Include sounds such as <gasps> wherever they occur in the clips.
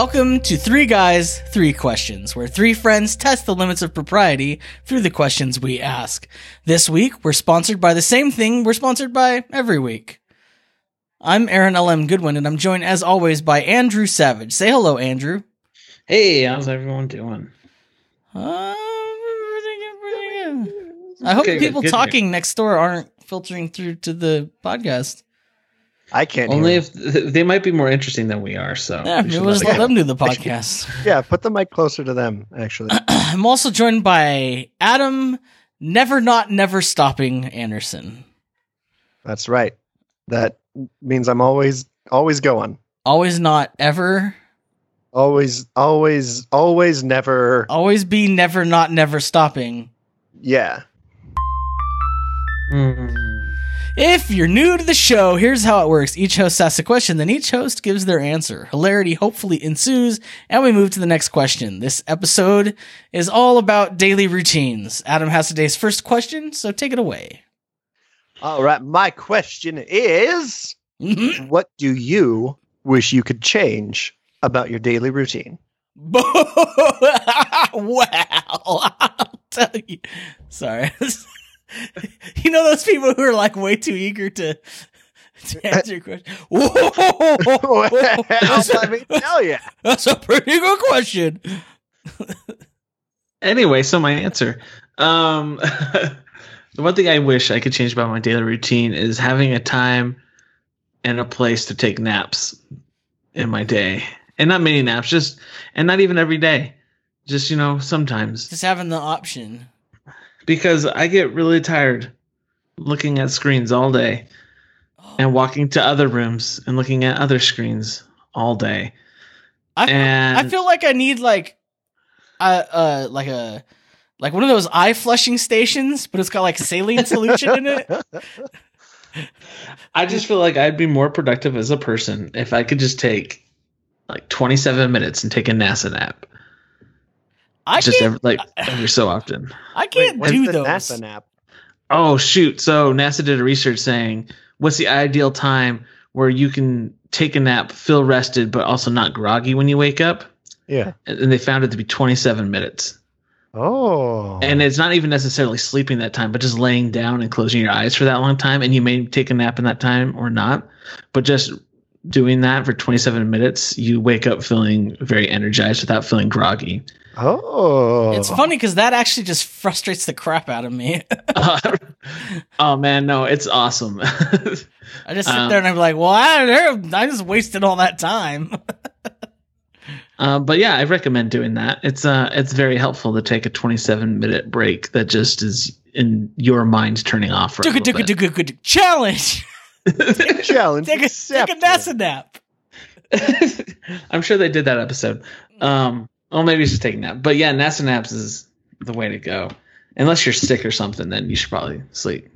Welcome to Three Guys, Three Questions, where three friends test the limits of propriety through the questions we ask. This week, we're sponsored by the same thing we're sponsored by every week. I'm Aaron L.M. Goodwin, and I'm joined, as always, by Andrew Savage. Say hello, Andrew. Hey, how's everyone doing? Uh, pretty good, pretty good. I hope Okay, the people good. talking next door aren't filtering through to the podcast. I can't. Only hear if they might be more interesting than we are. So Yeah, we should we'll just let let them do the <laughs> podcast. them. Yeah, put the mic closer to them. Actually, <clears throat> I'm also joined by Adam, never not never stopping Anderson. that's right. That means I'm always, always going. Always not ever. Always, always, always, never. Always be never not never stopping. Yeah. Mm. If you're new to the show, here's how it works. Each host asks a question, then each host gives their answer. Hilarity hopefully ensues, and we move to the next question. This episode is all about daily routines. Adam has today's first question, so take it away. All right. My question is, Mhm. what do you wish you could change about your daily routine? <laughs> wow. I'll tell you. Sorry. <laughs> <laughs> you know those people who are like way too eager to, to answer your question? <laughs> well, that's, let me tell you. <laughs> that's a pretty good question. Anyway, so my answer. Um, the one thing I wish I could change about my daily routine is having a time and a place to take naps in my day, and not many naps, just and not even every day, just you know sometimes Just having the option. Because I get really tired looking at screens all day and walking to other rooms and looking at other screens all day. I feel, And I feel like I need like uh uh like a like one of those eye flushing stations, but it's got like saline solution in it. <laughs> I just feel like I'd be more productive as a person if I could just take like 27 minutes and take a NASA nap. I just can't every, like <sighs> every so often. I can't when's do the those. NASA nap? Oh shoot! So NASA did a research saying what's the ideal time where you can take a nap, feel rested, but also not groggy when you wake up, Yeah. and and they found it to be 27 minutes. Oh. And it's not even necessarily sleeping that time, but just laying down and closing your eyes for that long time. And you may take a nap in that time or not, but just doing that for 27 minutes, you wake up feeling very energized without feeling groggy. Oh. It's funny because that actually just frustrates the crap out of me. <laughs> oh man, no, it's awesome. <laughs> I just sit Um, there and I'm like, well, I, I just wasted all that time. <laughs> uh, but yeah, I recommend doing that. It's uh, it's very helpful to take a 27 minute break that just is in your mind turning off for a little bit. Challenge. challenge. Take a, take a. NASA nap. I'm sure they did that episode. Um, well, maybe it's just taking a nap. But yeah, NASA naps is the way to go. Unless you're sick or something, then you should probably sleep.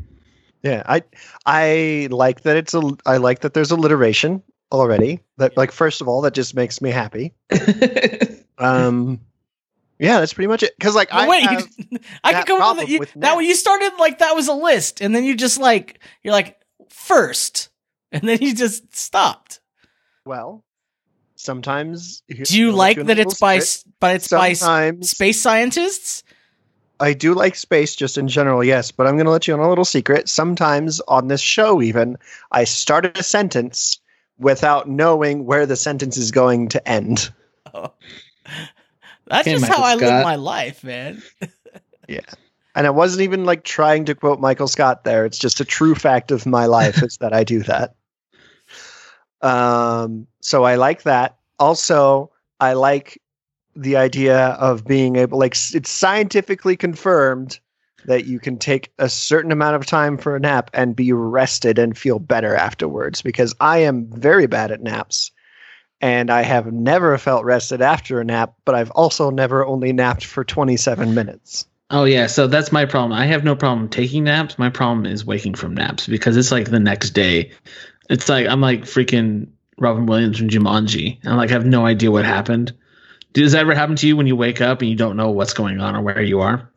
Yeah, I I like that it's a I like that there's alliteration already. That like first of all, that just makes me happy. <laughs> Um, yeah, that's pretty much it. Because like Well, I wait, have, <laughs> I that could come up with, you, with that. naps. You started like that was a list, and then you just like you're like first, and then you just stopped. well, sometimes Do you like that it's by secret. but it's by space scientists? I do like space just in general, yes, but I'm going to let you in a little secret. Sometimes on this show, even I started a sentence without knowing where the sentence is going to end. <laughs> Oh. That's Hey, just how Michael I live my life, man. <laughs> Yeah. And I wasn't even like trying to quote Michael Scott there. It's just a true fact of my life is that I do that. Um, so I like that. Also, I like the idea of being able, like, it's scientifically confirmed that you can take a certain amount of time for a nap and be rested and feel better afterwards. Because I am very bad at naps, and I have never felt rested after a nap. But I've also never only napped for twenty seven minutes. Oh yeah, so that's my problem. I have no problem taking naps. My problem is waking from naps because it's like the next day. It's like I'm like freaking Robin Williams from Jumanji. I like have no idea what happened. Does that ever happen to you when you wake up and you don't know what's going on or where you are?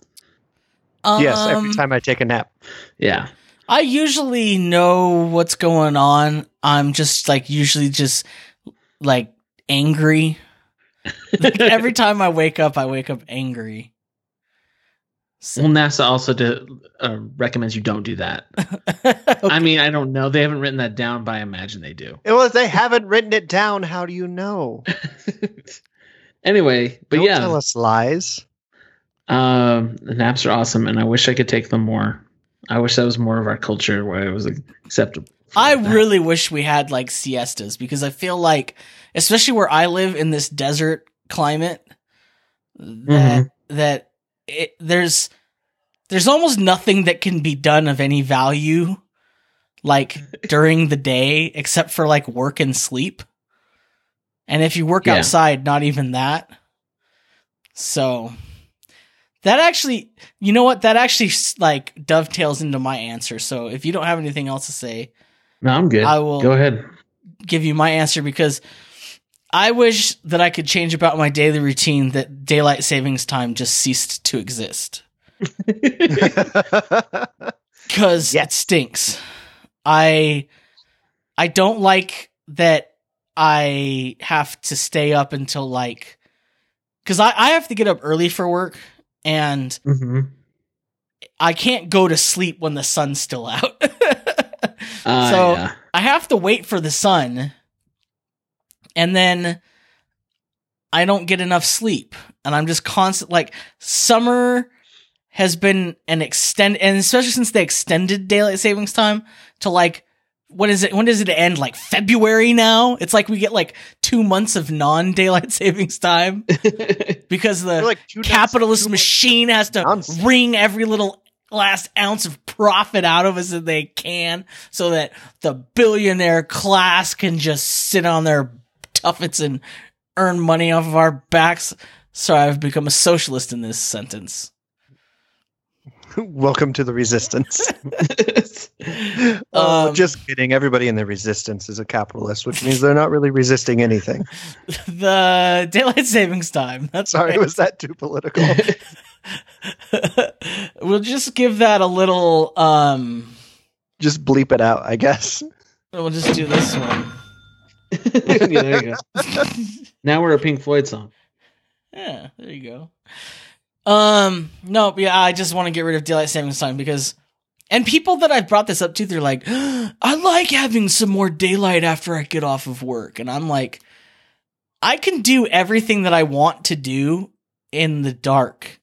yes, every Um, time I take a nap. Yeah. I usually know what's going on. I'm just like usually just like angry <laughs> Like, every time I wake up, I wake up angry. So- Well, NASA also do, uh, recommends you don't do that. <laughs> I mean, I don't know. They haven't written that down, but I imagine they do. Well, if they haven't written it down, how do you know? <laughs> anyway, but Don't yeah, tell us lies. um, the naps are awesome, and I wish I could take them more. I wish that was more of our culture where it was acceptable. I that. really wish we had like siestas because I feel like, especially where I live in this desert climate, that that it, there's there's almost nothing that can be done of any value like <laughs> during the day except for like work and sleep. And if you work Yeah. outside, not even that. So that actually, you know what? That actually like dovetails into my answer. So if you don't have anything else to say, No, I'm good. I will- go ahead. give you my answer because I wish that I could change about my daily routine that daylight savings time just ceased to exist <laughs> because it stinks. I I don't like that I have to stay up until like because I, I have to get up early for work and hmm I can't go to sleep when the sun's still out. Uh, <laughs> So- yeah. I have to wait for the sun, and then I don't get enough sleep, and I'm just constant. Like summer has been an extend, and especially since they extended daylight savings time to like what is it? When does it end? Like February now? It's like we get like two months of non daylight <laughs> savings time <laughs> because the like capitalist machine has to Nonsense. wring every little last ounce of profit out of us that they can so that the billionaire class can just sit on their tuffets and earn money off of our backs. Sorry, I've become a socialist in this sentence. Welcome to the resistance. <laughs> oh, Um, just kidding. Everybody in the resistance is a capitalist, which means they're not really resisting anything. <laughs> the daylight savings time. That's Sorry, right. was that too political? <laughs> we'll just give that a little um just bleep it out, I guess. we'll just do this one. <laughs> yeah, there you go. <laughs> Now we're a Pink Floyd song. Yeah, there you go. Um, no, yeah, I just want to get rid of daylight savings time because, and people that I've brought this up to, they're like, <gasps> I like having some more daylight after I get off of work, and I'm like, I can do everything that I want to do in the dark.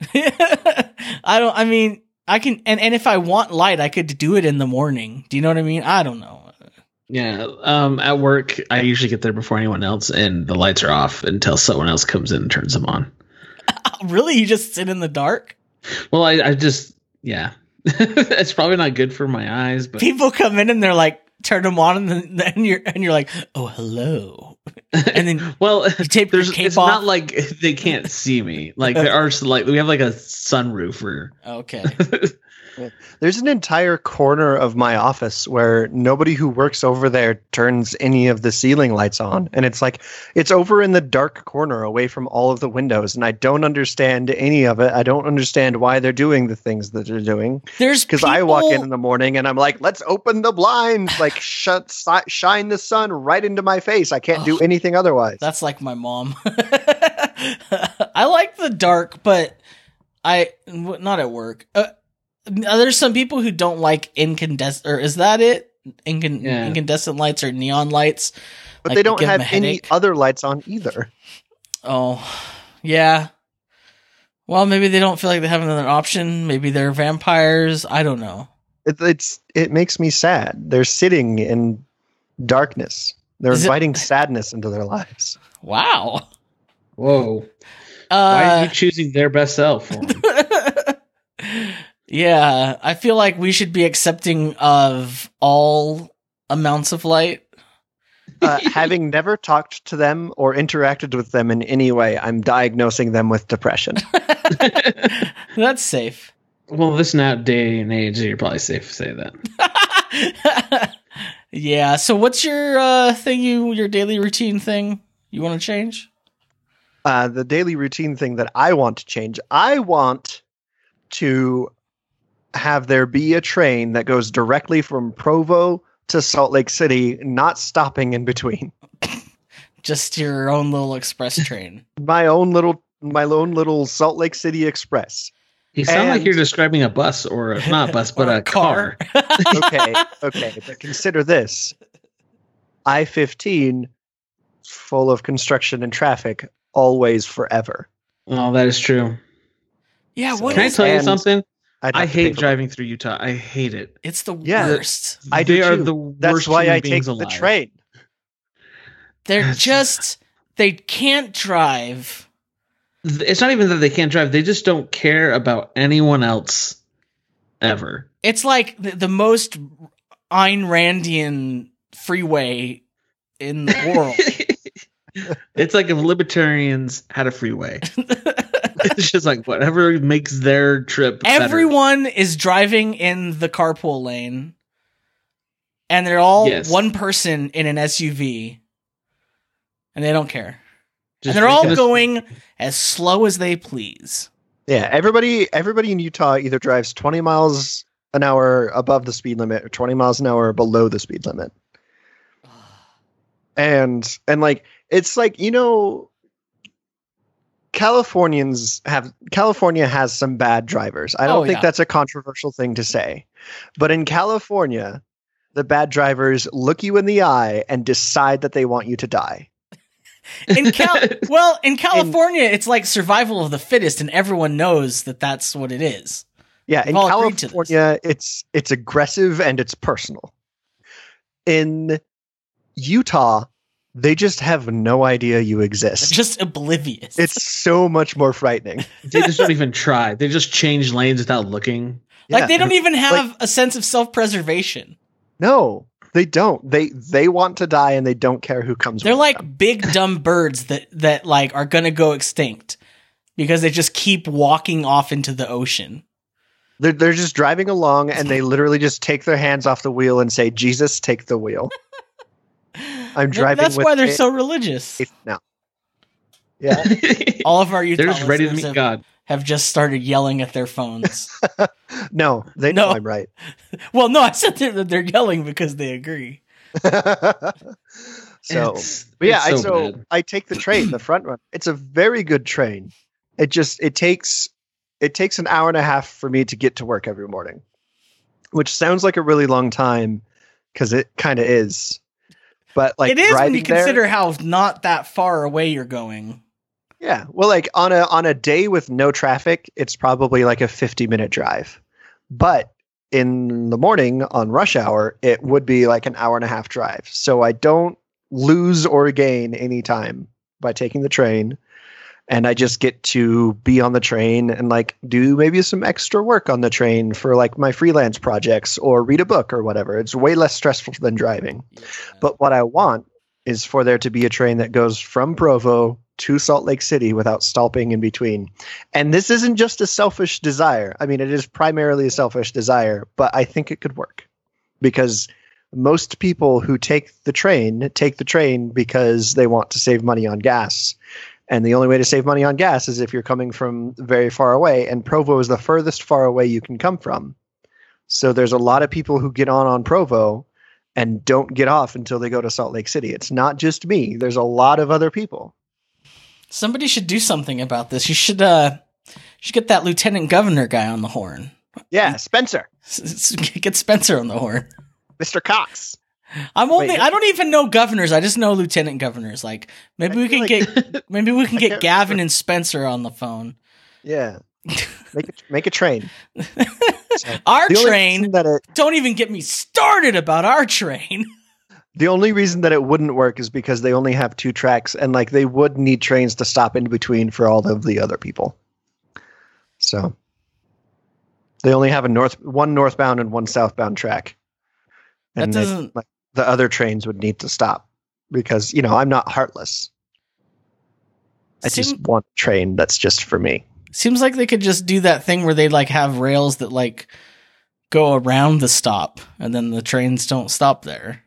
<laughs> I don't. I mean, I can, and and if I want light, I could do it in the morning. Do you know what I mean? I don't know. Yeah. Um, at work, I usually get there before anyone else, and the lights are off until someone else comes in and turns them on. <laughs> really, you just sit in the dark? Well, I, I just, yeah. <laughs> it's probably not good for my eyes, but people come in and they're like turn them on and then you're and you're like oh hello <laughs> and then well, you tape there's it's off not like they can't see me. Like there are like we have like a sunroof or okay There's an entire corner of my office where nobody who works over there turns any of the ceiling lights on. And it's like, it's over in the dark corner away from all of the windows. And I don't understand any of it. I don't understand why they're doing the things that they're doing. there's Because I walk in in the morning and I'm like, let's open the blinds, like <laughs> shut, si- shine the sun right into my face. I can't do anything otherwise. that's like my mom <laughs> i like the dark but I, not at work uh, there's some people who don't like incandescent or is that it Incand- Yeah. incandescent lights or neon lights but like, they don't have any other lights on either. Oh, yeah. Well, maybe they don't feel like they have another option. Maybe they're vampires. I don't know. It, it's it makes me sad. They're sitting in darkness. They're Is it- inviting sadness into their lives. Wow. whoa. Why are Uh, you choosing their best self? <laughs> For 'em? yeah, I feel like we should be accepting of all amounts of light. Uh, having never talked to them or interacted with them in any way, I'm diagnosing them with depression. <laughs> <laughs> That's safe. well, this now day and age, you're probably safe to say that. <laughs> yeah. So, what's your uh, thing? You your daily routine thing? You want to change? Uh, the daily routine thing that I want to change, I want to have there be a train that goes directly from Provo to Salt Lake City, not stopping in between. <laughs> Just your own little express train. My own little my own little Salt Lake City Express. You sound like you're describing a bus or not a bus, but <laughs> Or a car. <laughs> Okay, okay, but consider this. I 15 full of construction and traffic always forever. Oh, that is true. yeah, what Can I is tell you something? I'd I have to pay hate driving through Utah. I hate it. It's the Yeah. worst. I they do are too. the That's why human I take beings the train. They're That's- just they can't drive. It's not even that they can't drive. They just don't care about anyone else ever. It's like the, the most Ayn Randian freeway in the world. <laughs> it's like if libertarians had a freeway. <laughs> <laughs> it's just like whatever makes their trip better. Everyone is driving in the carpool lane, and they're all Yes. one person in an SUV, and they don't care. Just and they're all making us- going as slow as they please. Yeah, everybody everybody in Utah either drives 20 miles an hour above the speed limit or 20 miles an hour below the speed limit. <sighs> And and like it's like, you know, Californians have California has some bad drivers. I don't Oh, think yeah. that's a controversial thing to say. But in California, the bad drivers look you in the eye and decide that they want you to die. <laughs> In Cal- <laughs> well, in California, it's like survival of the fittest, and everyone knows that that's what it is. Yeah, We've in all agreed to this. California, it's it's aggressive and it's personal. In Utah, they just have no idea you They're exist. just oblivious. It's so much more frightening. they just don't even try. They just change lanes without looking. like they don't even have a sense of self-preservation. No, they don't. They they want to die and they don't care who comes. They're with like them. big dumb birds that that like are gonna go extinct because they just keep walking off into the ocean. they're they're just driving along and they literally just take their hands off the wheel and say, "Jesus, take the wheel." <laughs> I'm Th- driving. That's with why they're it so religious. now. Yeah. <laughs> All of our Utah They're just ready to meet have, God. have just started yelling at their phones. <laughs> No, they know No. I'm right. <laughs> well, no, I said they're, they're yelling because they agree. so But yeah, it's I so so bad. I take the train, the front run. It's a very good train. It just it takes it takes an hour and a half for me to get to work every morning, which sounds like a really long time because it kind of is. But like it is when you there- consider how not that far away you're going. yeah. Well, like on a on a day with no traffic, it's probably like a fifty minute drive. But in the morning on rush hour, it would be like an hour and a half drive. So I don't lose or gain any time by taking the train. And I just get to be on the train and like do maybe some extra work on the train for like my freelance projects or read a book or whatever. It's way less stressful than driving. But what I want is for there to be a train that goes from Provo to Salt Lake City without stopping in between. And this isn't just a selfish desire. I mean, it is primarily a selfish desire, but I think it could work because most people who take the train take the train because they want to save money on gas. And the only way to save money on gas is if you're coming from very far away. And Provo is the furthest far away you can come from. So there's a lot of people who get on on Provo and don't get off until they go to Salt Lake City. It's not just me. There's a lot of other people. Somebody should do something about this. You should uh should get that lieutenant governor guy on the horn. Yeah, Spencer, Get Spencer on the horn. Mr. Cox. I'm only Wait, I don't even know governors. I just know lieutenant governors. Like maybe I we can like- get <laughs> maybe we can get Gavin remember. and Spencer on the phone. <laughs> Yeah. Make a, make a train. Our train. that it Don't even get me started about our train. <laughs> the only reason that it wouldn't work is because they only have two tracks and like they would need trains to stop in between for all of the other people. So they only have a north one northbound and one southbound track. That And they- doesn't- like the other trains would need to stop because, you know, I'm not heartless. I just want a train that's just for me. seems like they could just do that thing where they like have rails that like go around the stop and then the trains don't stop there.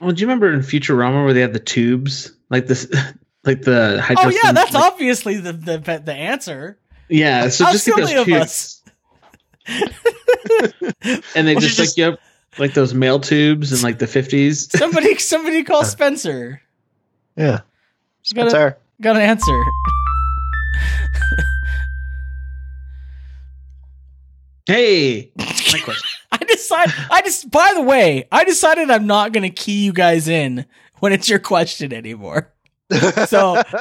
Well, do you remember in Futurama where they had the tubes, like this, <laughs> like the hydro? Oh yeah, that's like, obviously the, the the answer. Yeah, so How just get those of tubes, and they Well, just like just- you have like those mail tubes in like the fifties. <laughs> Somebody somebody call Spencer. Yeah. Gotta- Spencer. Got an answer. Hey, my <laughs> question. I decide. I just. By the way, I decided I'm not going to key you guys in when it's your question anymore. So- <laughs>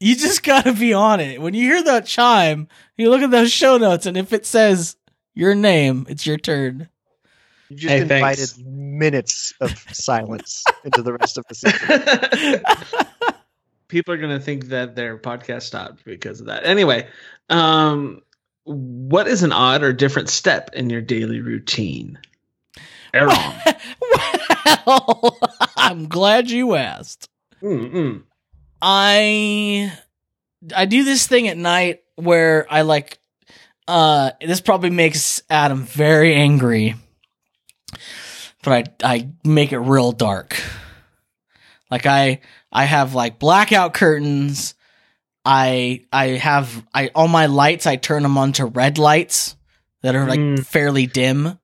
You just got to be on it. When you hear that chime, you look at those show notes, and if it says your name, it's your turn. You just Hey, invited thanks. minutes of silence <laughs> into the rest of the season. <laughs> People are gonna think that their podcast stopped because of that. Anyway, um, what is an odd or different step in your daily routine? Aaron. <laughs> well, I'm glad you asked. Mm-mm. I I do this thing at night where I like uh this probably makes Adam very angry. But I I make it real dark. Like I I have like blackout curtains. I I have I all my lights I turn them on to red lights that are like Mm. fairly dim.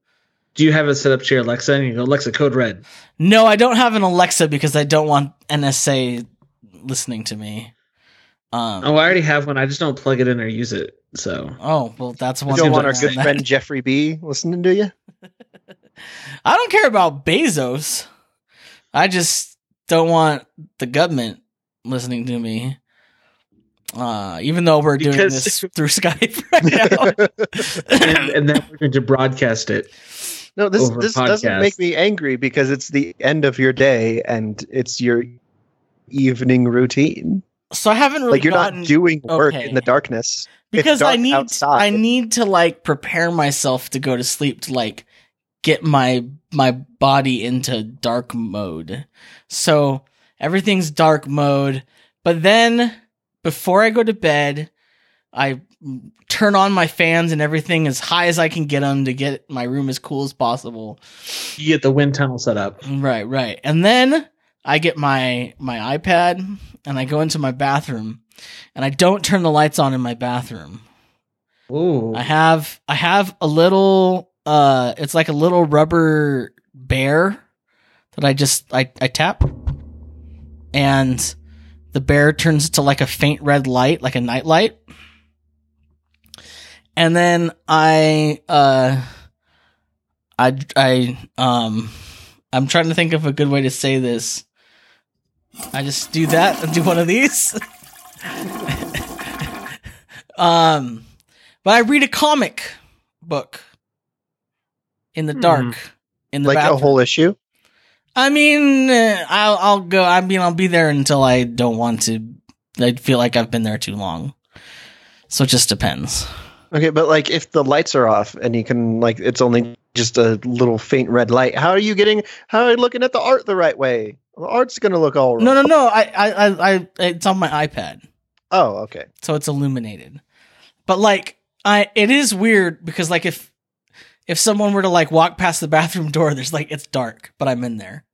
Do you have it set up to your Alexa and you go Alexa code red? No, I don't have an Alexa because I don't want NSA listening to me. Um, Oh, I already have one. I just don't plug it in or use it. So Oh well, that's one. You don't want our good not- friend Jeffrey B listening to you? <laughs> I don't care about Bezos. I just don't want the government listening to me. Uh, even though we're doing Because- this through <laughs> Skype right now. <laughs> and, and then we're going to broadcast it. No, this Over this podcast. doesn't make me angry because it's the end of your day and it's your evening routine. so I haven't really Like you're gotten not doing work okay. in the darkness. because I need outside. I need to like prepare myself to go to sleep to like get my my body into dark mode. So everything's dark mode, but then before I go to bed, I turn on my fans and everything as high as I can get them to get my room as cool as possible. You get the wind tunnel set up. Right, right. And then I get my my iPad and I go into my bathroom and I don't turn the lights on in my bathroom. Ooh. I have I have a little uh it's like a little rubber bear that I just I, I tap and the bear turns to like a faint red light, like a night light. And then I uh I I um I'm trying to think of a good way to say this. I just do that and do one of these. <laughs> um but I read a comic book in the Hmm. dark in the Like bathroom. a whole issue. I mean, uh, I'll I'll go. I mean, I'll be there until I don't want to. I feel like I've been there too long. So it just depends. Okay, but like if the lights are off and you can like it's only just a little faint red light, how are you getting how are you looking at the art the right way? The art's gonna look all No, no, no. I, I, I, I it's on my iPad, Oh, okay. so it's illuminated. But like, I, it is weird because like if if someone were to like walk past the bathroom door, there's like it's dark, but I'm in there.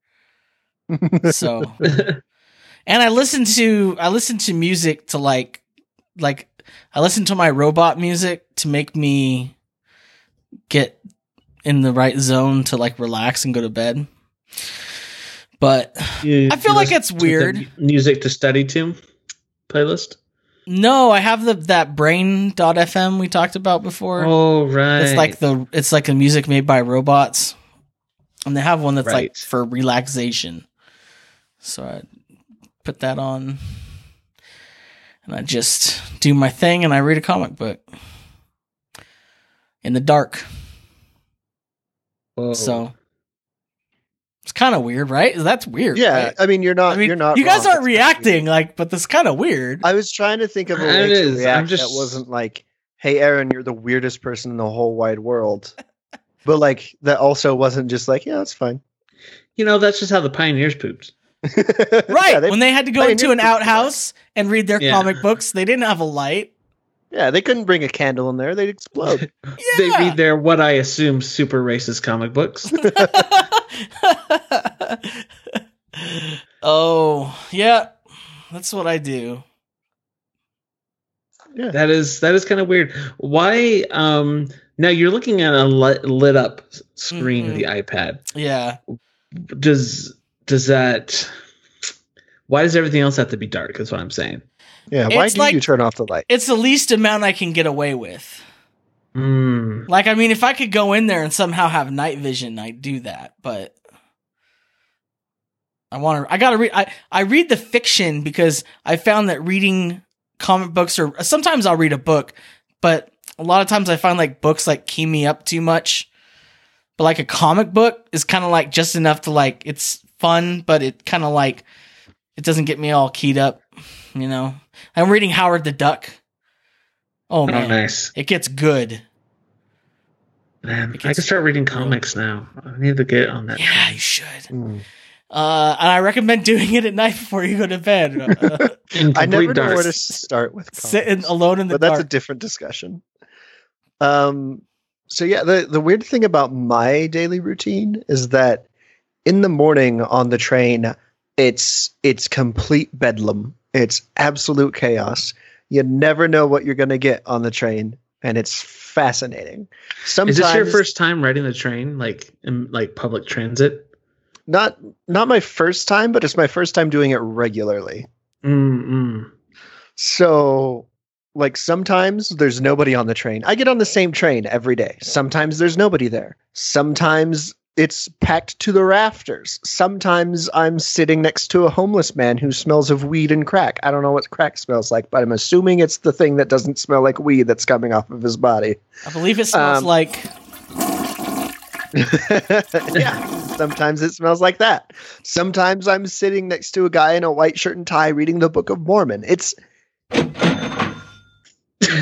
So <laughs> and I listen to I listen to music to like like I listen to my robot music to make me get in the right zone to like relax and go to bed. But You- I feel like it's weird. Music to study to playlist. No, I have the that brain.fm we talked about before. Oh right. It's like the it's like the music made by robots. And they have one that's like for relaxation. So I put that on and I just do my thing and I read a comic book in the dark. Whoa. So it's kind of weird, right? That's weird. Yeah, right? I mean you're not I mean, you're not you guys wrong. aren't It's reacting like, but that's kind of weird. I was trying to think of a way It to is. I'm just- that wasn't like, "Hey, Aaron, you're the weirdest person in the whole wide world," but like that also wasn't just like, "Yeah, that's fine." you know that's just how the pioneers pooped. <laughs> right. Yeah, they, when they had to go pioneered into an people, right? outhouse and read their Yeah. comic books, they didn't have a light. yeah, they couldn't bring a candle in there; they'd explode. <laughs> They Yeah. read their what I assume super racist comic books. <laughs> oh, yeah. That's what I do. Yeah. that is that is kind of weird. Why? Um. Now you're looking at a lit, lit up screen of Mhm. the iPad. Yeah. Does does that? Why does everything else have to be dark? Is what I'm saying. Yeah, why It's do like- you turn off the light? It's the least amount I can get away with. Mm. Like, I mean, if I could go in there and somehow have night vision, I'd do that. But I want to. I gotta read. I I read the fiction because I found that reading comic books or sometimes I'll read a book, but a lot of times I find like books like key me up too much. But like a comic book is kind of like just enough to like it's fun, but it kind of like it doesn't get me all keyed up. You know, I'm reading Howard the Duck. Oh Oh, man, nice. it gets good. Man, It I can start reading real. comics now. I need to get on that. Yeah, train. you should. Mm. Uh, and I recommend <laughs> doing it at night before you go to bed. <laughs> <laughs> Uh, I never complete know where to start with. sitting alone in the but that's a different discussion. Um, so yeah, the the weird thing about my daily routine is that in the morning on the train, it's it's complete bedlam. It's absolute chaos. You never know what you're going to get on the train, and it's fascinating. Sometimes Is this your first time riding the train, like in like public transit? not not my first time, but it's my first time doing it regularly. Mm-mm. So, like, sometimes there's nobody on the train. I get on the same train every day. Sometimes there's nobody there. Sometimes it's packed to the rafters. Sometimes I'm sitting next to a homeless man who smells of weed and crack. I don't know what crack smells like, but I'm assuming it's the thing that doesn't smell like weed that's coming off of his body. I believe it smells um, like. <laughs> yeah, sometimes it smells like that. Sometimes I'm sitting next to a guy in a white shirt and tie reading the Book of Mormon. It's <laughs>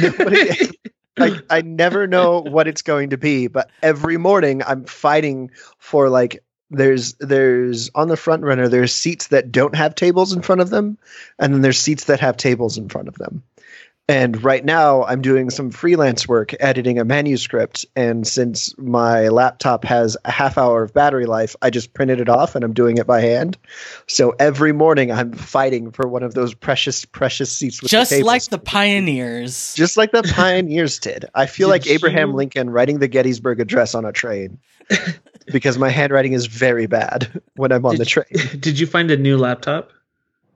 nobody, like I never know what it's going to be, but every morning I'm fighting for like there's there's on the FrontRunner there's seats that don't have tables in front of them and then there's seats that have tables in front of them. And right now, I'm doing some freelance work editing a manuscript. And since my laptop has a half hour of battery life, I just printed it off and I'm doing it by hand. So every morning, I'm fighting for one of those precious, precious seats with Just the like the pioneers. just like the pioneers did. I feel Did like Abraham you- Lincoln writing the Gettysburg Address on a train <laughs> because my handwriting is very bad when I'm on Did the train. <laughs> Did you find a new laptop?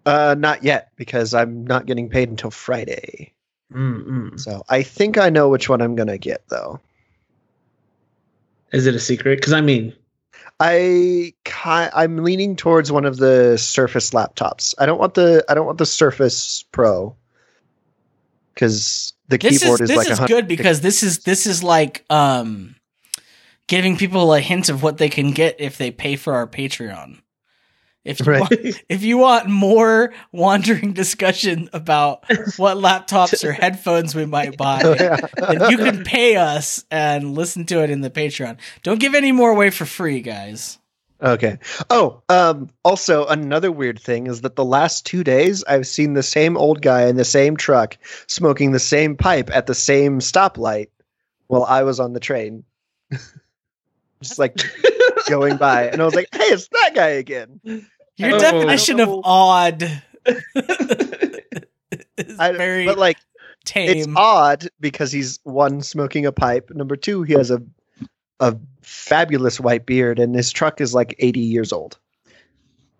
Uh, not yet because I'm not getting paid until Friday. Mm-mm. So I think I know which one I'm gonna get though. Is it a secret? Because I mean, I I'm leaning towards one of the Surface laptops. I don't want the I don't want the Surface Pro because the This keyboard is is, this like a is good because this is this is like um giving people a hint of what they can get if they pay for our Patreon. If you Right. want, if you want more wandering discussion about what laptops or <laughs> headphones we might <laughs> buy, Oh, yeah. then you can pay us and listen to it in the Patreon. Don't give any more away for free, guys. Okay. Oh, um, also another weird thing is that the last two days I've seen the same old guy in the same truck smoking the same pipe at the same stoplight while I was on the train. <laughs> Just like going by, and I was like, "Hey, it's that guy again." Your Oh. definition of odd is I, very but like, tame. it's odd because he's one smoking a pipe. Number two, he has a a fabulous white beard, and his truck is like eighty years old.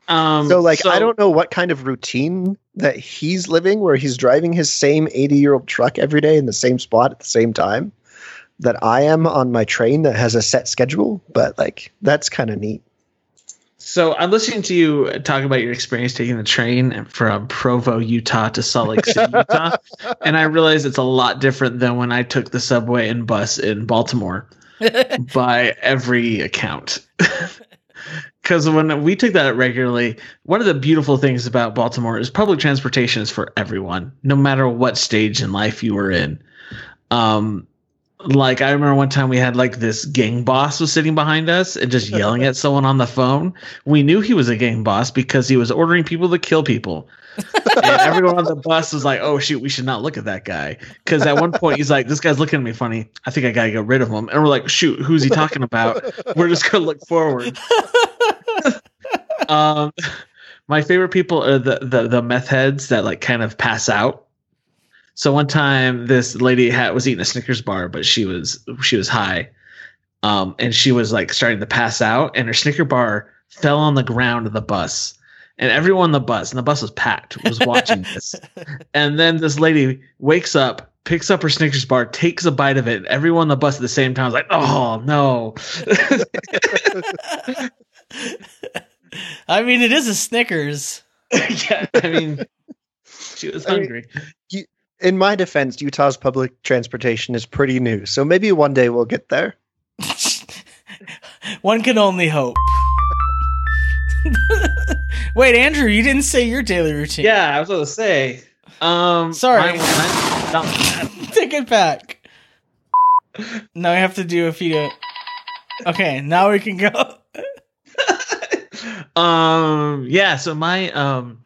um, So like I don't know what kind of routine that he's living where he's driving his same 80 year old truck every day in the same spot at the same time that I am on my train that has a set schedule, but like that's kind of neat. So I'm listening to you talk about your experience taking the train from Provo, Utah to Salt Lake City, <laughs> Utah, and I realize it's a lot different than when I took the subway and bus in Baltimore <laughs> by every account. <laughs> Because when we took that regularly, one of the beautiful things about Baltimore is public transportation is for everyone, no matter what stage in life you were in. Um, like I remember one time we had like this gang boss was sitting behind us and just yelling at someone on the phone. We knew he was a gang boss because he was ordering people to kill people. and everyone on the bus was like, "Oh shoot, we should not look at that guy." Because at one point he's like, "This guy's looking at me funny. I think I gotta get rid of him." And we're like, "Shoot, who's he talking about?" We're just gonna look forward. <laughs> um, my favorite people are the, the the meth heads that like kind of pass out. So one time, this lady had was eating a Snickers bar, but she was she was high, um, and she was like starting to pass out, and her Snicker bar fell on the ground of the bus, and everyone on the bus, and the bus was packed, was watching this. <laughs> And then this lady wakes up, picks up her Snickers bar, takes a bite of it. and Everyone on the bus at the same time is like, "Oh no!" <laughs> I mean, it is a Snickers. <laughs> yeah, I mean, she was I mean- hungry. In my defense, Utah's public transportation is pretty new, so maybe one day we'll get there. <laughs> One can only hope. <laughs> Wait, Andrew, you didn't say your daily routine. yeah, I was going to say. Um, Sorry. mine- mine- not- Take it back. Now I have to do a few. Okay, now we can go. <laughs> um yeah so my um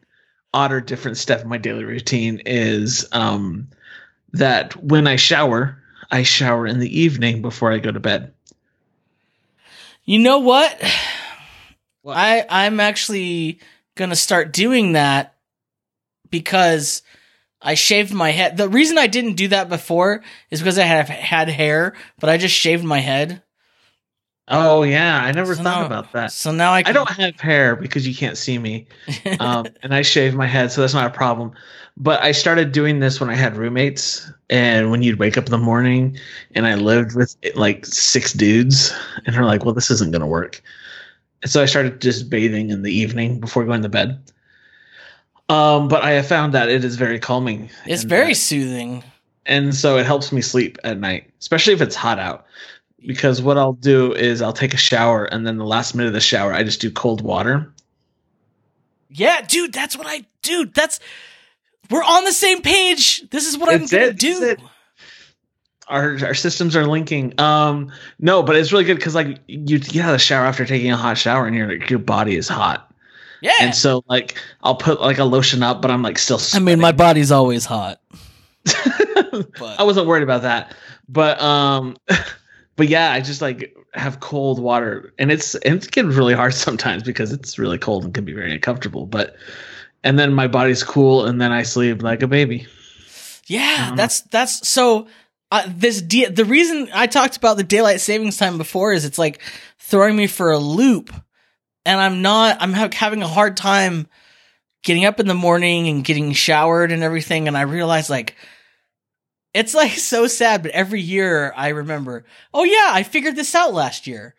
odd or different step in my daily routine is um that when i shower i shower in the evening before i go to bed You know what? What? I I'm actually gonna start doing that because I shaved my head. The reason I didn't do that before is because I have had hair, but I just shaved my head. Oh yeah. I never So thought now- about that. So now I i don't have hair because you can't see me <laughs> um and i shave my head so that's not a problem. But i started doing this when i had roommates and when you'd wake up in the morning and i lived with like six dudes and they're like well this isn't going to work. And so i started just bathing in the evening before going to bed. Um but i have found that it is very calming it's very that- soothing. and so it helps me sleep at night especially if it's hot out because what i'll do is i'll take a shower and then the last minute of the shower i just do cold water Yeah, dude, that's what I dude, that's we're on the same page. This is what I'm gonna it, do. our our systems are linking. Um, no, but it's really good because like you get out of the shower after taking a hot shower and your your body is hot, Yeah. and so like I'll put like a lotion up, but I'm like still. I mean, my body's always hot. <laughs> I wasn't worried about that, but um, <laughs> but yeah, I just like have cold water, and it's and it's getting really hard <laughs> sometimes because it's really cold and can be very uncomfortable. But and then my body's cool, and then I sleep like a baby. Yeah, Mhm. that's that's so. Uh, this de- the reason I talked about the daylight savings time before is it's like throwing me for a loop, and I'm not. I'm ha- having a hard time getting up in the morning and getting showered and everything, and I realize like it's like so sad. But every year I remember, oh yeah, I figured this out last year.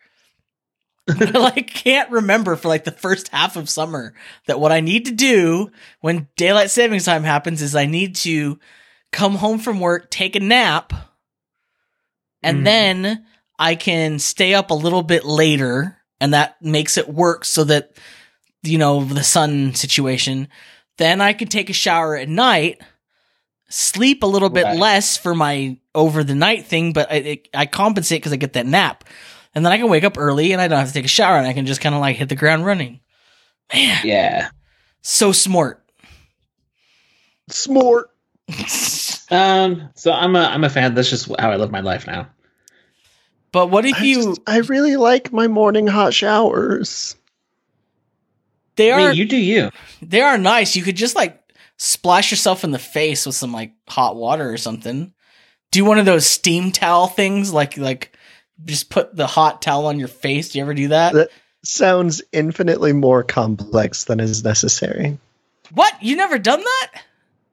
<laughs> I like can't remember for like the first half of summer that what I need to do when daylight savings time happens is I need to come home from work, take a nap, and Mhm. then I can stay up a little bit later, and that makes it work so that you know the sun situation. Then I can take a shower at night, sleep a little bit Right. less for my over the night thing, but I, it, I compensate because I get that nap, and then I can wake up early and I don't have to take a shower, and I can just kind of like hit the ground running. Man, Yeah. so smart. Smart. <laughs> Um. So I'm a I'm a fan. That's just how I live my life now. but what if I, you? just- I really like my morning hot showers. they I are mean, you do you. they are nice. You could just like splash yourself in the face with some like hot water or something. Do one of those steam towel things, like like just put the hot towel on your face. Do you ever do that? That- Sounds infinitely more complex than is necessary. what? You never done that?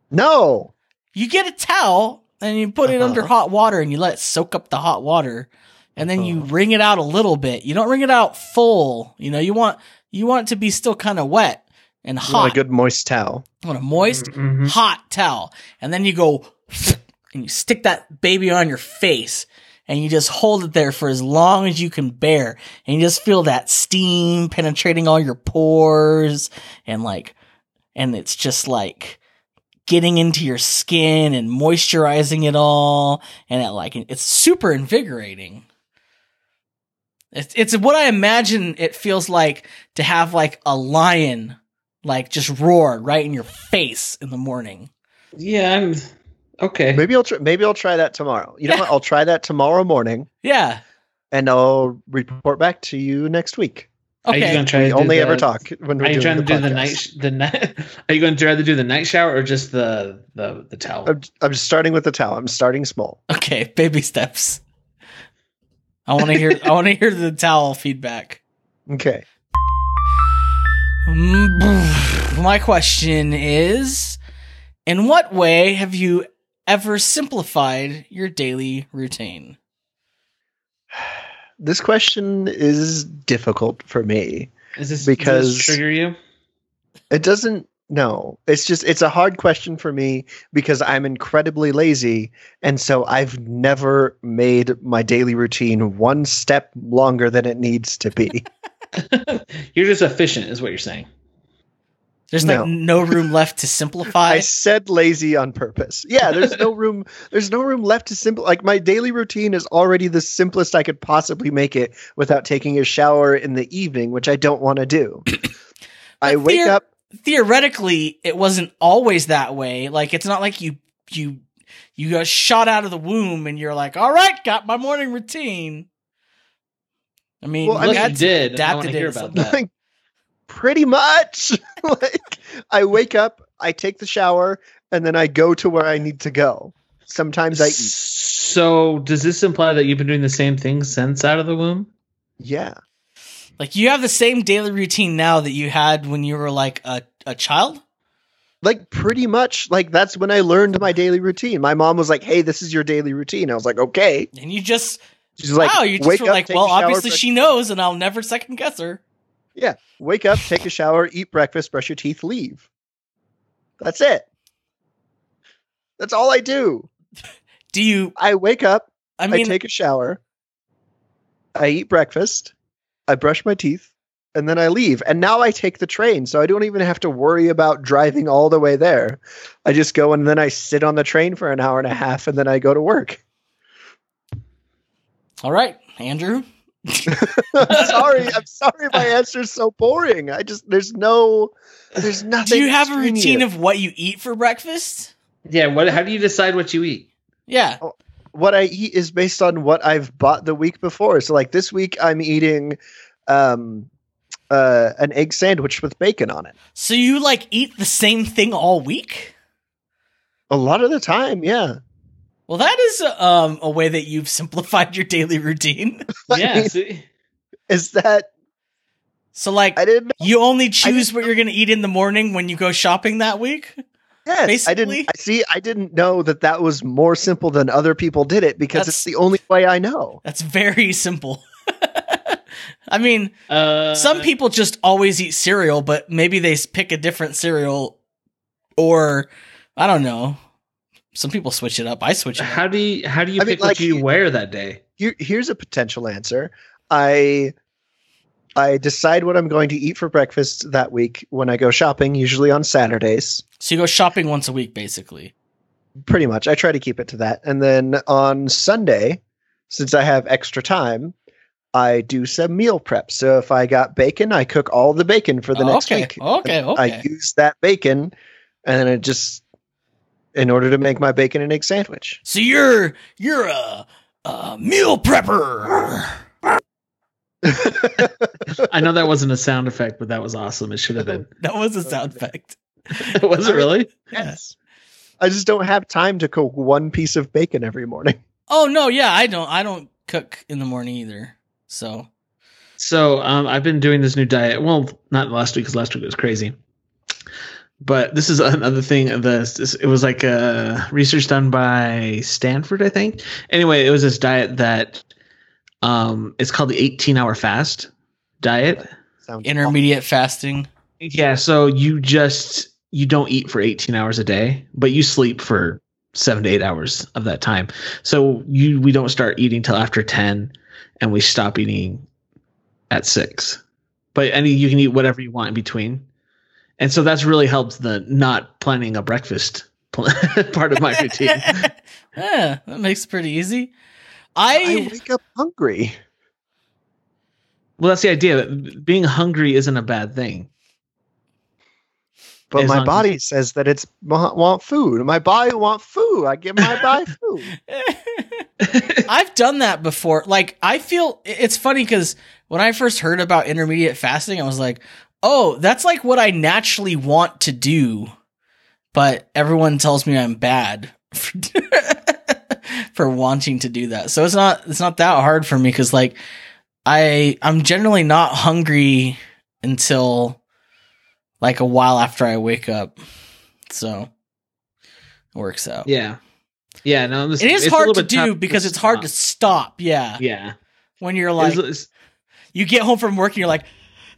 No. You get a towel and you put it under Uh-huh. hot water and you let it soak up the hot water, and then you Uh-huh. wring it out a little bit. You don't wring it out full. You know, you want you want it to be still kind of wet and hot. want a good moist towel. You want a moist, Mhm. hot towel. And then you go <laughs> and you stick that baby on your face and you just hold it there for as long as you can bear. And you just feel that steam penetrating all your pores and like, and it's just like getting into your skin and moisturizing it all. And it like, it's super invigorating. It's, it's what I imagine it feels like to have like a lion like just roar right in your face in the morning. Yeah. I'm okay. Maybe I'll try, maybe I'll try that tomorrow. You know Yeah. what? I'll try that tomorrow morning, Yeah. and I'll report back to you next week. Are you Okay. going to try We to only the- ever talk when we're Are you doing trying to the do the night? sh- The night? <laughs> Are you going to rather do the night shower or just the the the towel? I'm, I'm just starting with the towel. I'm starting small. Okay. Baby steps. I want to hear. I want to hear the towel feedback. Okay. Mm, My question is In what way have you ever simplified your daily routine? <sighs> This question is difficult for me. Is this Because- does this trigger you? It doesn't. No, it's just it's a hard question for me because I'm incredibly lazy, and so I've never made my daily routine one step longer than it needs to be. <laughs> <laughs> you're just efficient, is what you're saying. There's No. like no room <laughs> left to simplify. I said lazy on purpose. Yeah, there's no room. There's no room left to simple. Like my daily routine is already the simplest I could possibly make it without taking a shower in the evening, which I don't want to do. <clears throat> I wake theor- up. Theoretically, it wasn't always that way. Like it's not like you you you got shot out of the womb and you're like, all right, got my morning routine. I mean, Well, I mean, you that's did. and I want to hear it about that. Like, <laughs> pretty much. <laughs> like I wake up, I take the shower, and then I go to where I need to go. Sometimes I eat. So, does this imply that you've been doing the same thing since out of the womb? Yeah. Like you have the same daily routine now that you had when you were like a, a child? Like pretty much like that's when I learned my daily routine. My mom was like, "Hey, this is your daily routine." I was like, "Okay." And you just She's like, wow, you just "Wake were up, like, well, shower, obviously she knows and I'll never second guess her. Yeah, wake up, take a shower, eat breakfast, brush your teeth, leave. That's it. That's all I do. <laughs> Do you I wake up, I I, mean take a shower, I eat breakfast, I brush my teeth, and then I leave. And now I take the train, so I don't even have to worry about driving all the way there. I just go and then I sit on the train for an hour and a half and then I go to work. All right, Andrew. <laughs> Sorry. I'm sorry my answer's so boring. I just there's no there's nothing. Do you have a extraneous. routine of what you eat for breakfast? Yeah. What? How do you decide what you eat? Yeah. what I eat is based on what I've bought the week before. So like this week I'm eating um uh an egg sandwich with bacon on it. So you like eat the same thing all week? A lot of the time, yeah. Well, that is um, a way that you've <laughs> simplified your daily routine. I <laughs> Yeah. mean, see? is that So, like, I didn't you only choose didn't what you're going to eat in the morning when you go shopping that week? yes, I didn't I see I didn't know that that was more simple than other people did it because That's- it's the only way I know. That's very <laughs> simple. I mean, Uh, some people just always eat cereal, but maybe they pick a different cereal, or I don't know. Some people switch it up. I switch it up. How do you how do you I mean, pick what like, you you- wear that day? Here, here's a potential answer. I I decide what I'm going to eat for breakfast that week when I go shopping, usually on Saturdays. So you go shopping once a week, basically. Pretty much. I try to keep it to that. And then on Sunday, since I have extra time, I do some meal prep. So if I got bacon, I cook all the bacon for the Oh, next okay. week. Okay, okay. I use that bacon and then it just in order to make my bacon and egg sandwich. So you're you're a, a meal prepper. <laughs> I know that wasn't a sound effect, but that was awesome. It should have been. That was a sound effect. <laughs> was it really? yes. I just don't have time to cook one piece of bacon every morning. Oh no, yeah, I don't. I don't cook in the morning either. So So um, I've been doing this new diet. Well, not last week because last week was crazy. But this is <laughs> another thing. The this, it was like a research done by Stanford, I think. Anyway, it was this diet that um, it's called the 18 hour fast diet. Sounds intermediate fasting. Yeah, so you just you don't eat for 18 hours a day, but you sleep for 7 to 8 hours of that time. So you we don't start eating till after 10 and we stop eating at 6. But any you can eat whatever you want in between. And so that's really helped the not planning a breakfast <laughs> part of my <laughs> routine. yeah, that makes it pretty easy. I I wake up hungry. well, that's the idea. Being hungry isn't a bad thing. But As my long as- body says that it's want, want food. My body want food. I give my body <laughs> food. I've done that before. Like, I feel it's funny because when I first heard about intermediate fasting, I was like, oh, that's like what I naturally want to do. But everyone tells me I'm bad <laughs> for, for wanting to do that. So it's not, it's not that hard for me because like I, I'm generally not hungry until like a while after I wake up. So it works out. Yeah. Yeah, no, this, It is it's hard to do because it's hard to stop. Yeah. Yeah. When you're like, It's- it's- you get home from work and you're like,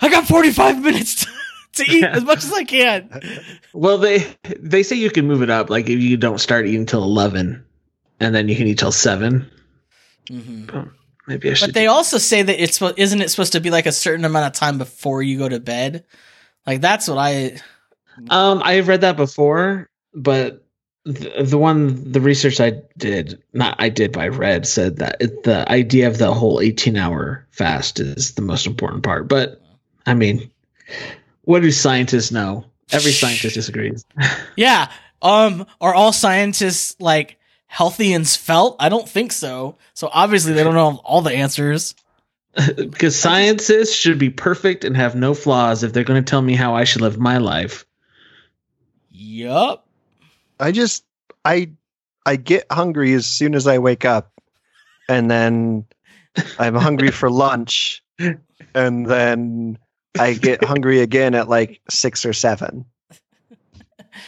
I got 45 minutes to, to eat as much as I can. well, they they say you can move it up. Like if you don't start eating till eleven, and then you can eat till seven. hmm Maybe I should. But they also say that it's isn't it supposed to be like a certain amount of time before you go to bed? Like that's what I Um, I've read that before, but the, the one the research I did, not I did, by I read said that it, the idea of the whole eighteen hour fast is the most important part. But I mean, what do scientists know? Every scientist disagrees. <laughs> Yeah. Um are all scientists like healthy and svelte? I don't think so. So obviously they don't know all the answers. <laughs> Because scientists should be perfect and have no flaws if they're going to tell me how I should live my life. Yup. I just I I get hungry as soon as I wake up, and then I'm hungry <laughs> for lunch, and then I get hungry again at like six or seven. <laughs>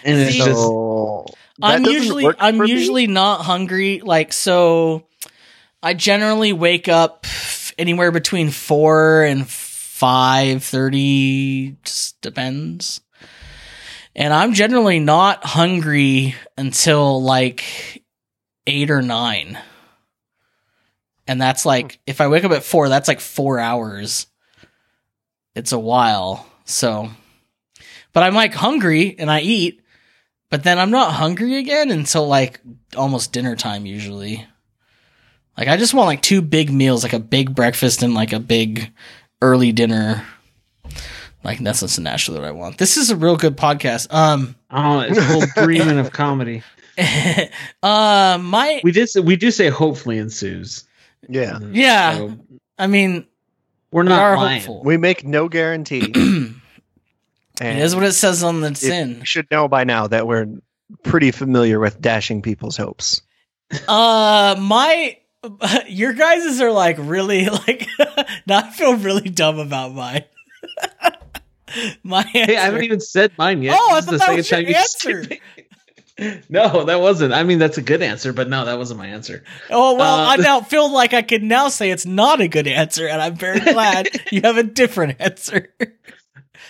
And it's See- just So I'm usually I'm for me. usually not hungry like so I generally wake up anywhere between 4 and 5:30 just depends. And I'm generally not hungry until like 8 or 9. And that's like hmm. if I wake up at 4 that's like 4 hours. It's a while. So but I'm like hungry and I eat but then I'm not hungry again until like almost dinner time usually. Like I just want like two big meals, like a big breakfast and like a big early dinner. Like that's just naturally what I want. This is a real good podcast. Um oh, it's a whole dreaming of comedy. <laughs> uh my We did we do say hopefully ensues. yeah, yeah, So I mean we're we not are lying. hopeful. we make no guarantee. <clears throat> it and is what it says on the tin. You should know by now that we're pretty familiar with dashing people's hopes. Uh, my <laughs> your guys's are like really <laughs> like. <laughs> now I feel really dumb about mine. my answer. Hey, I haven't even said mine yet. Oh, I This is thought the that was your answer. You said it. No, that wasn't. I mean, that's a good answer, but no, that wasn't my answer. oh well, uh, I now feel like I can now say it's not a good answer, and I'm very glad <laughs> you have a different answer.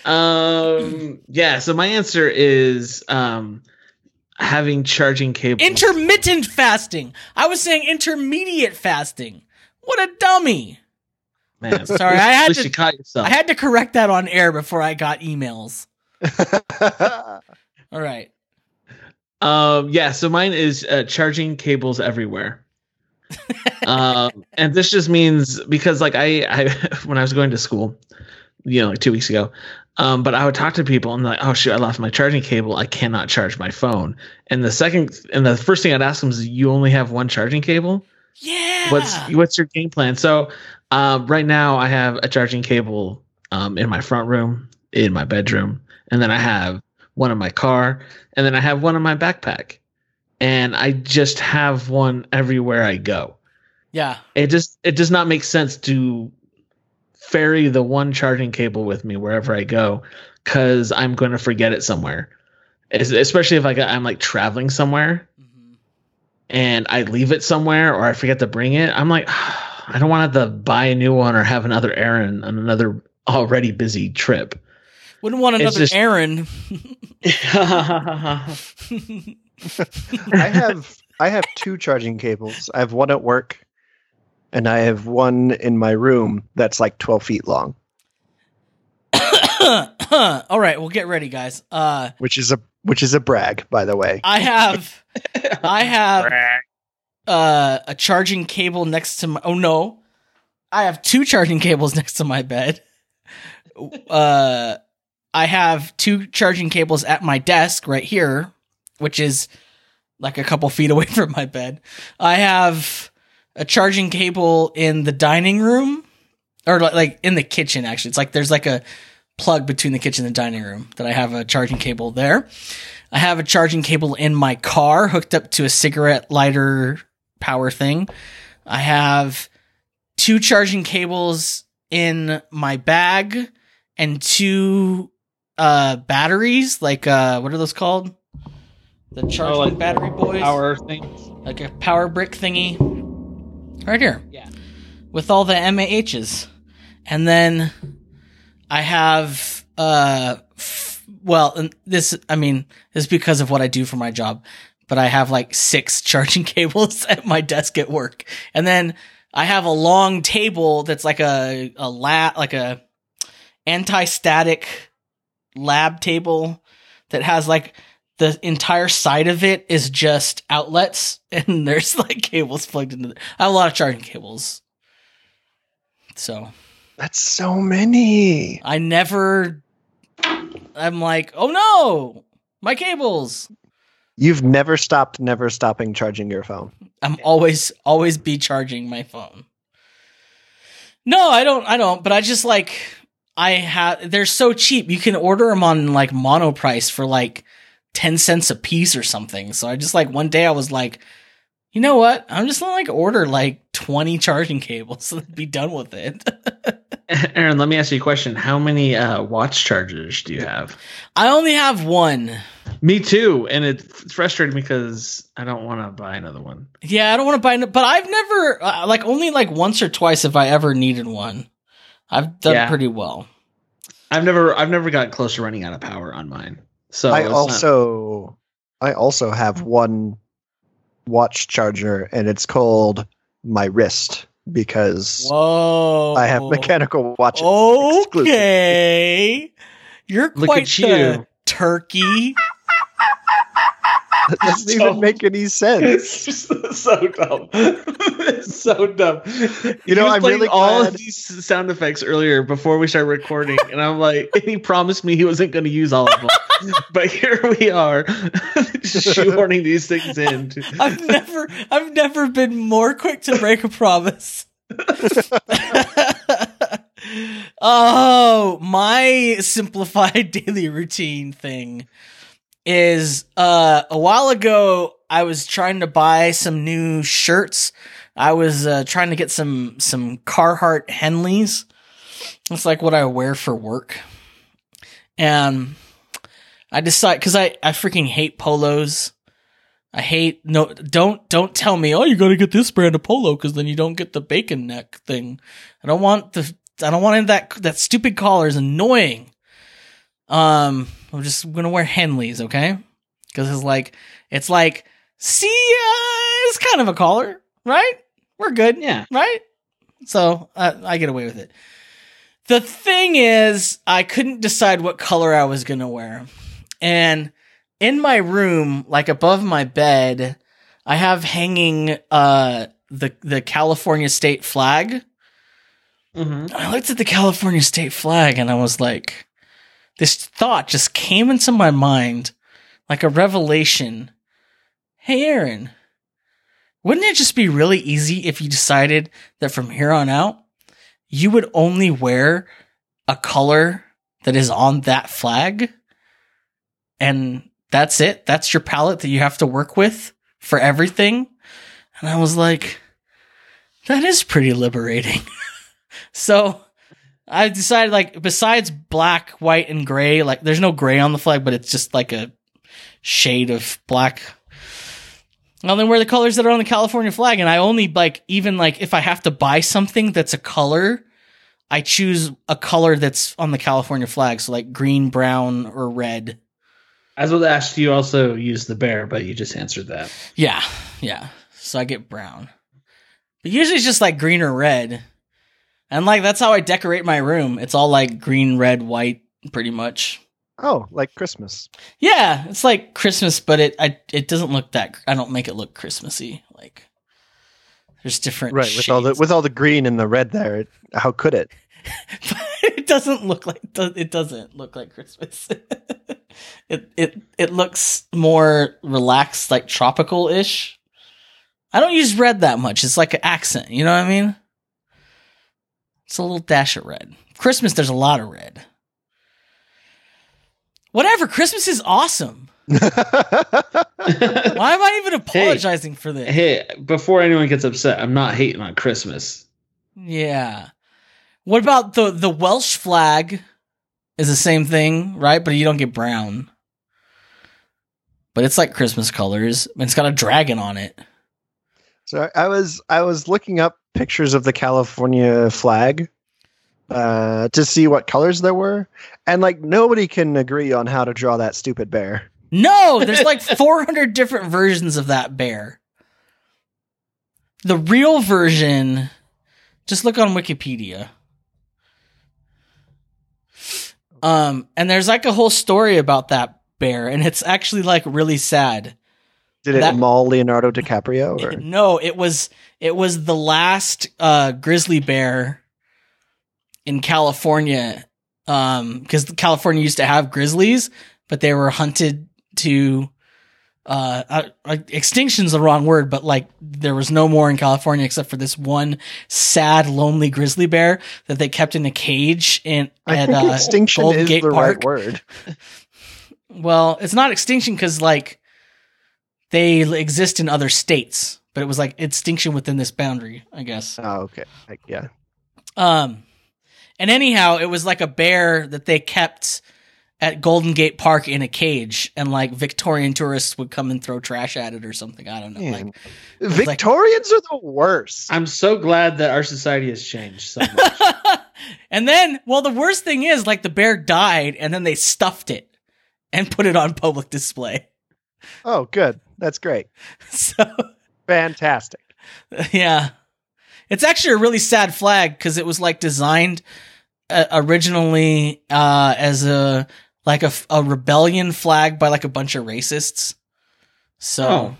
Um, yeah. So my answer is um having charging cables. Intermittent fasting. I was saying intermediate fasting. What a dummy! Man, <laughs> Sorry, I had to- you yourself. I had to correct that on air before I got emails. <laughs> All right. Um, yeah, so mine is uh, charging cables everywhere. <laughs> um, and this just means because like I, I <laughs> when I was going to school, you know, like two weeks ago, um, but I would talk to people and like, oh shoot, I lost my charging cable. I cannot charge my phone. And the second and the first thing I'd ask them is, you only have one charging cable? Yeah. What's what's your game plan? So um, right now I have a charging cable um, in my front room, in my bedroom, and then I have one in my car, and then I have one in my backpack, and I just have one everywhere I go. yeah. It just it does not make sense to ferry the one charging cable with me wherever I go because I'm going to forget it somewhere. Es- Especially if I got, I'm like traveling somewhere Mhm. and I leave it somewhere or I forget to bring it, I'm like, <sighs> I don't want to have to buy a new one or have another errand on another already busy trip. Wouldn't want another just- Aaron. <laughs> I have I have two charging cables. I have one at work, and I have one in my room that's like twelve feet long, <coughs> All right, well, get ready, guys. Uh, which is a which is a brag, by the way. I have, <laughs> I have uh, a charging cable next to my. Oh no, I have two charging cables <laughs> next to my bed. Uh, I have two charging cables at my desk right here, which is like a couple feet <laughs> away from my bed. I have a charging cable in the dining room, or like in the kitchen. Actually, it's like there's like a plug between the kitchen and the dining room that I have a charging cable there. I have a charging cable in my car hooked up to a cigarette lighter power thing. I have two charging cables in my bag and two uh batteries, like uh what are those called? The charging like battery boys, Power things. like a power brick thingy, right here. Yeah. with all the MAHs. And then I have, uh, f- well, this, I mean, this is because of what I do for my job, but I have like six <laughs> charging cables at my desk at work. And then I have a long table that's like a, a lab, like a anti-static lab table that has like the entire side of it is just outlets <laughs> and there's like cables plugged into it. I have a lot of charging cables. So That's so many. I never, I'm like, oh no, my cables. You've never stopped, never stopping charging your phone. I'm always, always be charging my phone. No, I don't, I don't, but I just like, I have, they're so cheap. You can order them on like Monoprice for like 10 cents a piece or something. So I just like, one day I was like, you know what? I'm just gonna like order like 20 charging cables <laughs> and be done with it. <laughs> Aaron, let me ask you a question. How many uh, watch chargers do you have? I only have one. Me too, and it's frustrating because I don't want to buy another one. Yeah, I don't want to buy, but I've never uh, like only like once or twice have I ever needed one. I've done Yeah. pretty well. I've never, I've never got close to running out of power on mine. So I it's not- also, I also have one watch charger, and it's called my wrist because Whoa! I have mechanical watches. exclusively. Okay, you're Look quite at the you. turkey. That doesn't So- even make any sense. <laughs> It's so dumb. <laughs> it's so dumb. You know, He was I'm playing really all glad- of these sound effects earlier before we started recording, and I'm like, and <laughs> he promised me he wasn't going to use all of them, but here we are, shoehorning these things in. I've never, I've never been more quick to break a promise. oh, my simplified daily routine thing is uh a while ago I was trying to buy some new shirts. I was uh, trying to get some some Carhartt Henleys. It's like what I wear for work. And I decide cuz I I freaking hate polos. I hate no don't don't tell me oh you got to get this brand of polo cuz then you don't get the bacon neck thing. I don't want the I don't want any that that stupid collar is annoying. Um I'm just going to wear Henleys, okay? Cuz it's like it's like see uh, it's kind of a collar, right? We're good Yeah, right? So uh, I get away with it. The thing is, I couldn't decide what color I was gonna wear, and in my room, like above my bed, I have hanging uh the the California state flag. hmm I looked at the California state flag and I was like, this thought just came into my mind like a revelation. Hey, Aaron, wouldn't it just be really easy if you decided that from here on out, you would only wear a color that is on that flag? And that's it? That's your palette that you have to work with for everything? And I was like, that is pretty liberating. <laughs> So I decided like besides black, white, and gray, like there's no gray on the flag, but it's just like a shade of black. I'll then wear the colors that are on the California flag, and I only like even like if I have to buy something that's a color, I choose a color that's on the California flag, so like green, brown, or red. As with ask you also use the bear, but you just answered that. Yeah, yeah. So I get brown, but usually it's just like green or red, and like that's how I decorate my room. It's all like green, red, white, pretty much. Oh, like Christmas. Yeah, it's like Christmas, but it I, it doesn't look that. I don't make it look Christmassy. Like there's different Right, with all the with all the green and the red there. It, how could it? <laughs> it doesn't look like it doesn't look like Christmas. <laughs> it it it looks more relaxed, like tropical ish. I don't use red that much. It's like an accent. You know what I mean? It's a little dash of red. Christmas, there's a lot of red. Whatever. Christmas is awesome. <laughs> Why am I even apologizing for this? Hey, before anyone gets upset, I'm not hating on Christmas. Yeah. What about the the Welsh flag? is the same thing, right? But you don't get brown. But it's like Christmas colors. and It's got a dragon on it. So I was I was looking up pictures of the California flag uh, to see what colors there were, and like nobody can agree on how to draw that stupid bear. No, <laughs> there's like 400 different versions of that bear. The real version, just look on Wikipedia. Um, and there's like a whole story about that bear, and it's actually like really sad. Did it That- maul Leonardo DiCaprio? Or? No, it was it was the last uh, grizzly bear in California, um, because California used to have grizzlies, but they were hunted to. Uh, uh, uh, extinction's the wrong word, but like there was no more in California except for this one sad, lonely grizzly bear that they kept in a cage in I at think uh, extinction Golden is Gate the Park. right word. <laughs> Well, it's not extinction because like they exist in other states, but it was like extinction within this boundary, I guess. Oh, okay. Like, yeah. Um, and anyhow, it was like a bear that they kept at Golden Gate Park in a cage, and like Victorian tourists would come and throw trash at it or something. I don't know. Man. Like, was like- Victorians are the worst. I'm so glad that our society has changed so much. <laughs> and then, well, the worst thing is like the bear died, and then they stuffed it and put it on public display. Oh, good. That's great. <laughs> So. Fantastic. <laughs> yeah it's actually a really sad flag because it was like designed uh, originally uh as a like a rebellion flag by like a bunch of racists so Oh.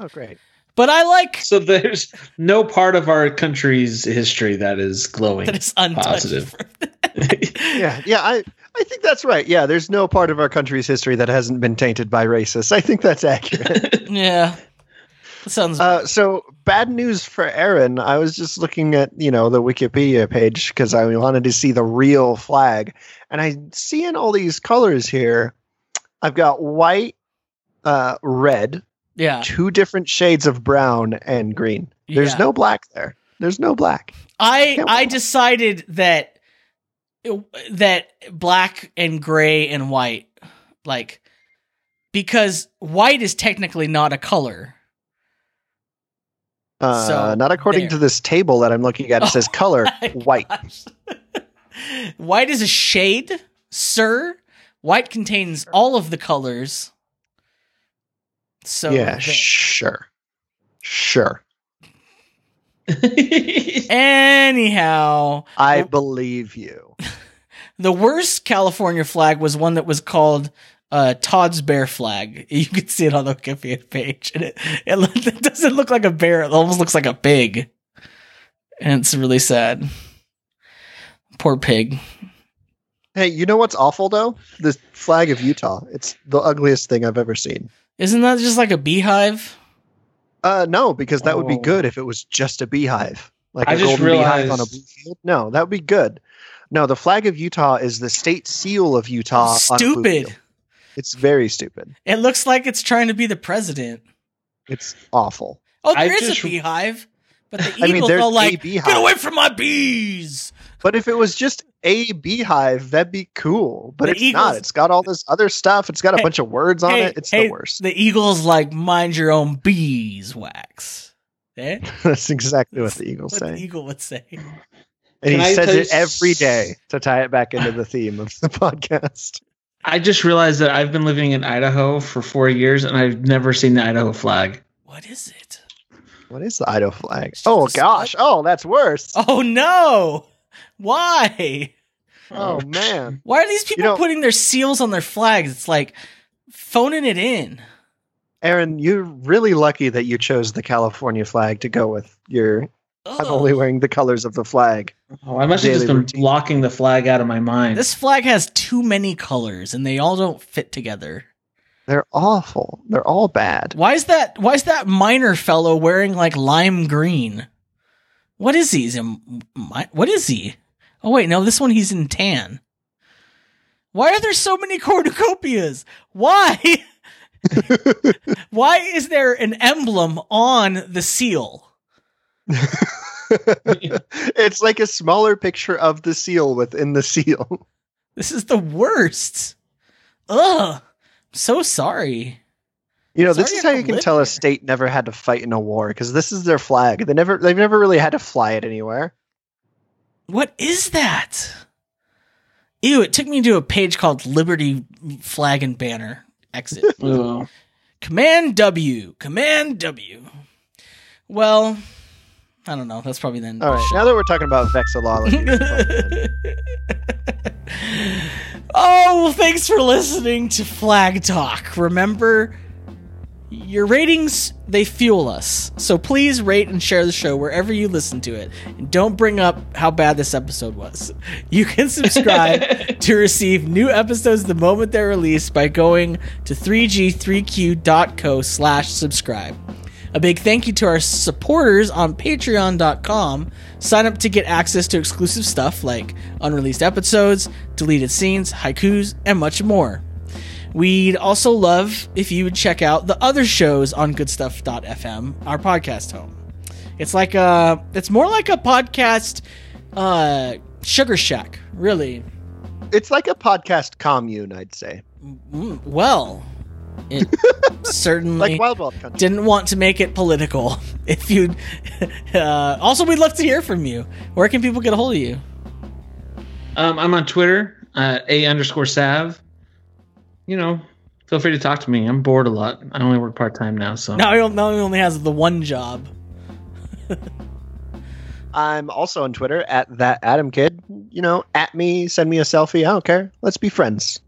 Oh, great. but i like so there's no part of our country's history that is glowing. That is it's untouched Positive. <laughs> Yeah, yeah. I I think that's right. Yeah, there's no part of our country's history that hasn't been tainted by racists. I think that's accurate. <laughs> yeah that sounds Uh, so bad news for Aaron. I was just looking at you know the Wikipedia page because I wanted to see the real flag, and I see in all these colors here. I've got white, uh, red, yeah two different shades of brown and green. There's Yeah. no black there. There's no black. i i decided that that black and gray and white like because white is technically not a color Uh, So, not according there. to this table that I'm looking at. It says <laughs> color <laughs> white. White is a shade, sir. White contains all of the colors. So yeah, there. sure, sure. <laughs> anyhow, I believe you. <laughs> the worst California flag was one that was called uh, Todd's bear flag. You can see it on the Wikipedia page, and it, it <laughs> it doesn't look like a bear. It almost looks like a pig, and it's really sad. Poor pig. Hey, you know what's awful though? The flag of Utah. It's the ugliest thing I've ever seen. Isn't that just like a beehive? Uh, no, because that would be Oh. good if it was just a beehive, like I a just golden beehive on a blue field. No, that would be good. No, the flag of Utah is the state seal of Utah. on a blue Stupid. field. It's very stupid. It looks like it's trying to be the president. It's awful. Oh, I there is just- a beehive, but the I mean, eagles there's are a like, beehive. "Get away from my bees!" But if it was just a beehive, that'd be cool. But The it's Eagles- not. It's got all this other stuff. It's got a Hey, bunch of words on hey, it. It's hey, the worst. The eagles like mind your own beeswax. Eh? <laughs> That's exactly what the Eagles What say. the eagle would say. and Can I he says it every day to tie it back into the theme of the <laughs> podcast. I just realized that I've been living in Idaho for four years and I've never seen the Idaho flag. What is it? What is the Idaho flag? Oh gosh! Oh, that's worse. Oh no! <laughs> Why? Oh man! Why are these people know- putting their seals on their flags? It's like phoning it in. Aaron, you're really lucky that you chose the California flag to go with your. I'm only wearing the colors of the flag. Oh, I must have just been routine. blocking the flag out of my mind. This flag has too many colors, and they all don't fit together. They're awful. They're all bad. Why is that? Why is that miner fellow wearing like lime green? What is he? Is he what is he? Oh wait, no, this one he's in tan. Why are there so many <laughs> cornucopias? Why? <laughs> Why is there an emblem on the seal? <laughs> it's like a smaller picture of the seal within the seal. This is the worst. Ugh. I'm so sorry. You know, Sorry this is how you can tell here. a state never had to fight in a war because this is their flag. They never, they've never really had to fly it anywhere. What is that? Ew, it took me to a page called Liberty Flag and Banner. Exit. <laughs> Ugh. Command W. Command W. Well, I don't know. That's probably the end. All of right, the now that we're talking about vexillology, <laughs> oh, well, thanks for listening to Flag Talk. Remember, your ratings, they fuel us. So please rate and share the show wherever you listen to it. And don't bring up how bad this episode was. <laughs> You can subscribe <laughs> to receive new episodes the moment they're released by going to 3g3q.co slash subscribe. A big thank you to our supporters on patreon.com. Sign up to get access to exclusive stuff like unreleased episodes, deleted scenes, haikus, and much more. We'd also love if you would check out the other shows on goodstuff.fm, our podcast home. It's like a it's more like a podcast uh sugar shack, really. it's like a podcast commune, I'd say, Mm, Well, it <laughs> certainly like Wild Wild Country. didn't want to make it political. <laughs> If you uh, also, we'd love to hear from you. Where can people get a hold of you? Um, I'm on Twitter, uh, a underscore sav. You know, feel free to talk to me. I'm bored a lot. I only work part time now, so Now he, now he only has the one job. <laughs> I'm also on Twitter at that Adam Kid. You know, at me, send me a selfie. I don't care. Let's be friends.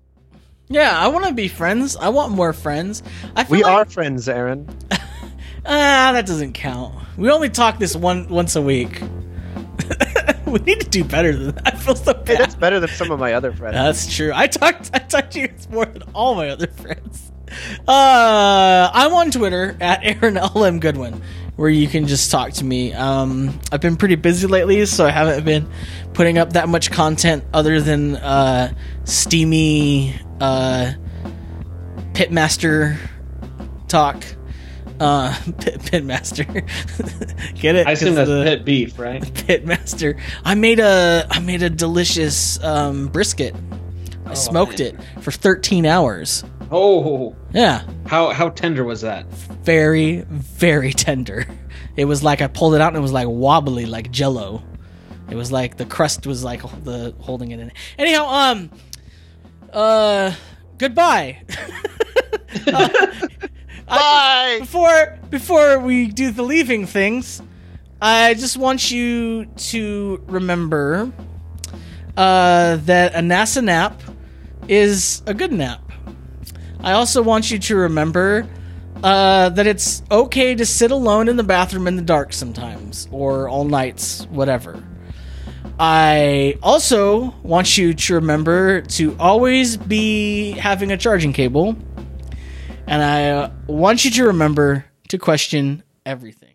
Yeah, I want to be friends. I want more friends. I feel We like, are friends, Aaron. <laughs> Ah, that doesn't count. We only talk this one once a week. <laughs> we need to do better than that. <laughs> I feel so bad. Hey, that's better than some of my other friends. That's true. I talked <laughs> I talked to you more than all my other friends. Uh, I'm on Twitter at Aaron LM Goodwin, where you can just talk to me. Um, I've been pretty busy lately, so I haven't been putting up that much content other than uh, steamy uh, pitmaster talk. Uh, <laughs> pit, master, <laughs> get it? I assume that's the- pet beef, right? <laughs> Pit master. I made a I made a delicious um, brisket. I Oh, smoked man. it for 13 hours. Oh, Yeah, how how tender was that? very very tender. It was like I pulled it out and it was like wobbly like jello. It was like the crust was like the holding it in. Anyhow, um uh goodbye. Uh, I- Bye. before before we do the leaving things, I just want you to remember uh, that a NASA nap is a good nap. I also want you to remember uh, that it's okay to sit alone in the bathroom in the dark sometimes, or all nights, whatever. I also want you to remember to always be having a charging cable. And I uh, want you to remember to question everything.